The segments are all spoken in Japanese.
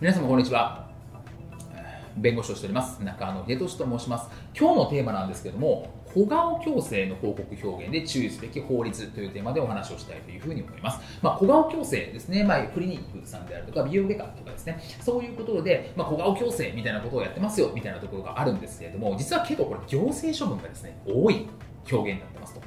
皆様こんにちは。弁護士をしております。中野秀俊と申します。今日のテーマなんですけども小顔矯正の報告表現で注意すべき法律というテーマでお話をしたいというふうに思います。まあ、小顔矯正ですね、まあ、クリニックさんであるとか美容外科とかですね、そういうことで、まあ、小顔矯正みたいなことをやってますよみたいなところがあるんですけれども、実は結構これ行政処分がですね、多い表現になってますと。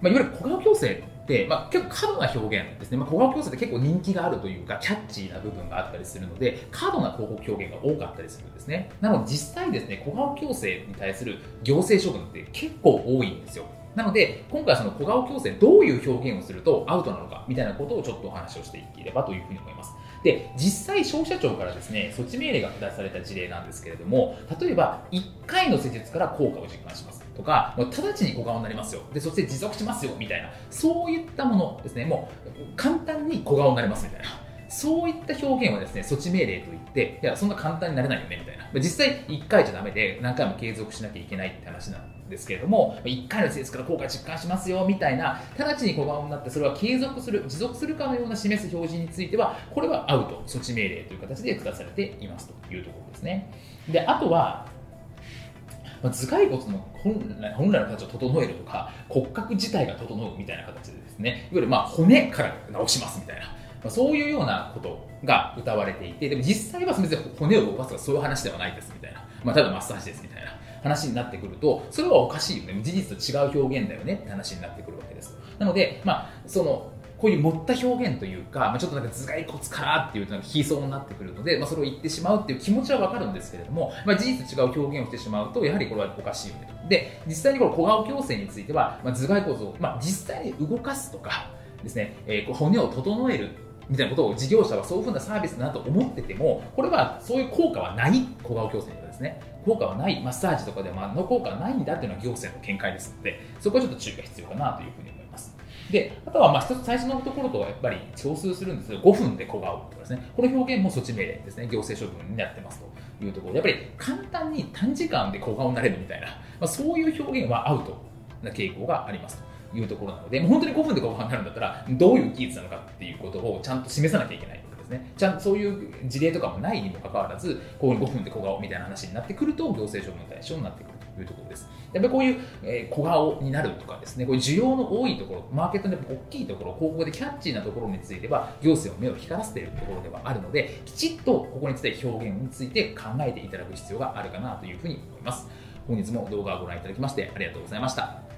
まあ、いわゆる小顔矯正、まあ、結構過度な表現ですね、まあ、小顔矯正って結構人気があるというか、キャッチーな部分があったりするので、過度な広告表現が多かったりするんですね。なので実際ですね、小顔矯正に対する行政処分って結構多いんですよ。なので、今回はその小顔矯正、どういう表現をするとアウトなのかみたいなことをちょっとお話をしていければというふうに思います。で、実際消費者庁からですね、措置命令が下された事例なんですけれども、例えば1回の施術から効果を実感します。とか、もう直ちに小顔になりますよ。で、そして持続しますよ、みたいな。そういったものですね、もう簡単に小顔になりますみたいな。そういった表現はですね、措置命令といって、いや、そんな簡単になれないよね、みたいな。実際1回じゃダメで何回も継続しなきゃいけないって話なんですけれども、1回の施術から効果実感しますよ、みたいな、直ちに小顔になって、それは継続する、持続するかのような示す表示については、これはアウト、措置命令という形で下されていますというところですね。で、あとは、まあ、頭蓋骨の本来本来の形を整えるとか骨格自体が整うみたいな形でですね。いわゆるまあ骨から直しますみたいな、まあ、そういうようなことが歌われていてでも実際は別に骨を動かすとかそういう話ではないですみたいな、まあ、ただマッサージですみたいな。話になってくるとそれはおかしいよね。事実と違う表現だよねって話になってくるわけです。なので、まあ、そのこういう持った表現というか、まあ、ちょっとなんか頭蓋骨からっていうとなんか悲壮になってくるので、まあ、それを言ってしまうっていう気持ちはわかるんですけれども、まあ、事実違う表現をしてしまうとやはりこれはおかしいよねと。で実際にこの小顔矯正については、まあ、頭蓋骨を、まあ、実際に動かすとかですね、えー、骨を整えるみたいなことを事業者はそういうふうなサービスだなと思っててもこれはそういう効果はない小顔矯正とかですね。効果はないマッサージとかではの効果はないんだっていうのは行政の見解ですのでそこはちょっと注意が必要かなというふうにで、あとはまあ一つ最初のところとはやっぱり共通するんですけど、5分で小顔とかですね、この表現も措置命令ですね、行政処分になってますというところ。で、やっぱり簡単に短時間で小顔になれるみたいな、まあ、そういう表現はアウトな傾向がありますというところなので、もう本当に5分で小顔になるんだったら、どういう技術なのかっていうことをちゃんと示さなきゃいけないわけですね。ちゃんとそういう事例とかもないにもかかわらず、こういう5分で小顔みたいな話になってくると、行政処分対象になってくる。というところです。やっぱりこういう、え、小顔になるとかですね、こういう需要の多いところ、マーケットの大きいところ、広告でキャッチーなところについては、行政は目を光らせているところではあるので、きちっとここについて表現について考えていただく必要があるかなというふうに思います。本日も動画をご覧いただきましてありがとうございました。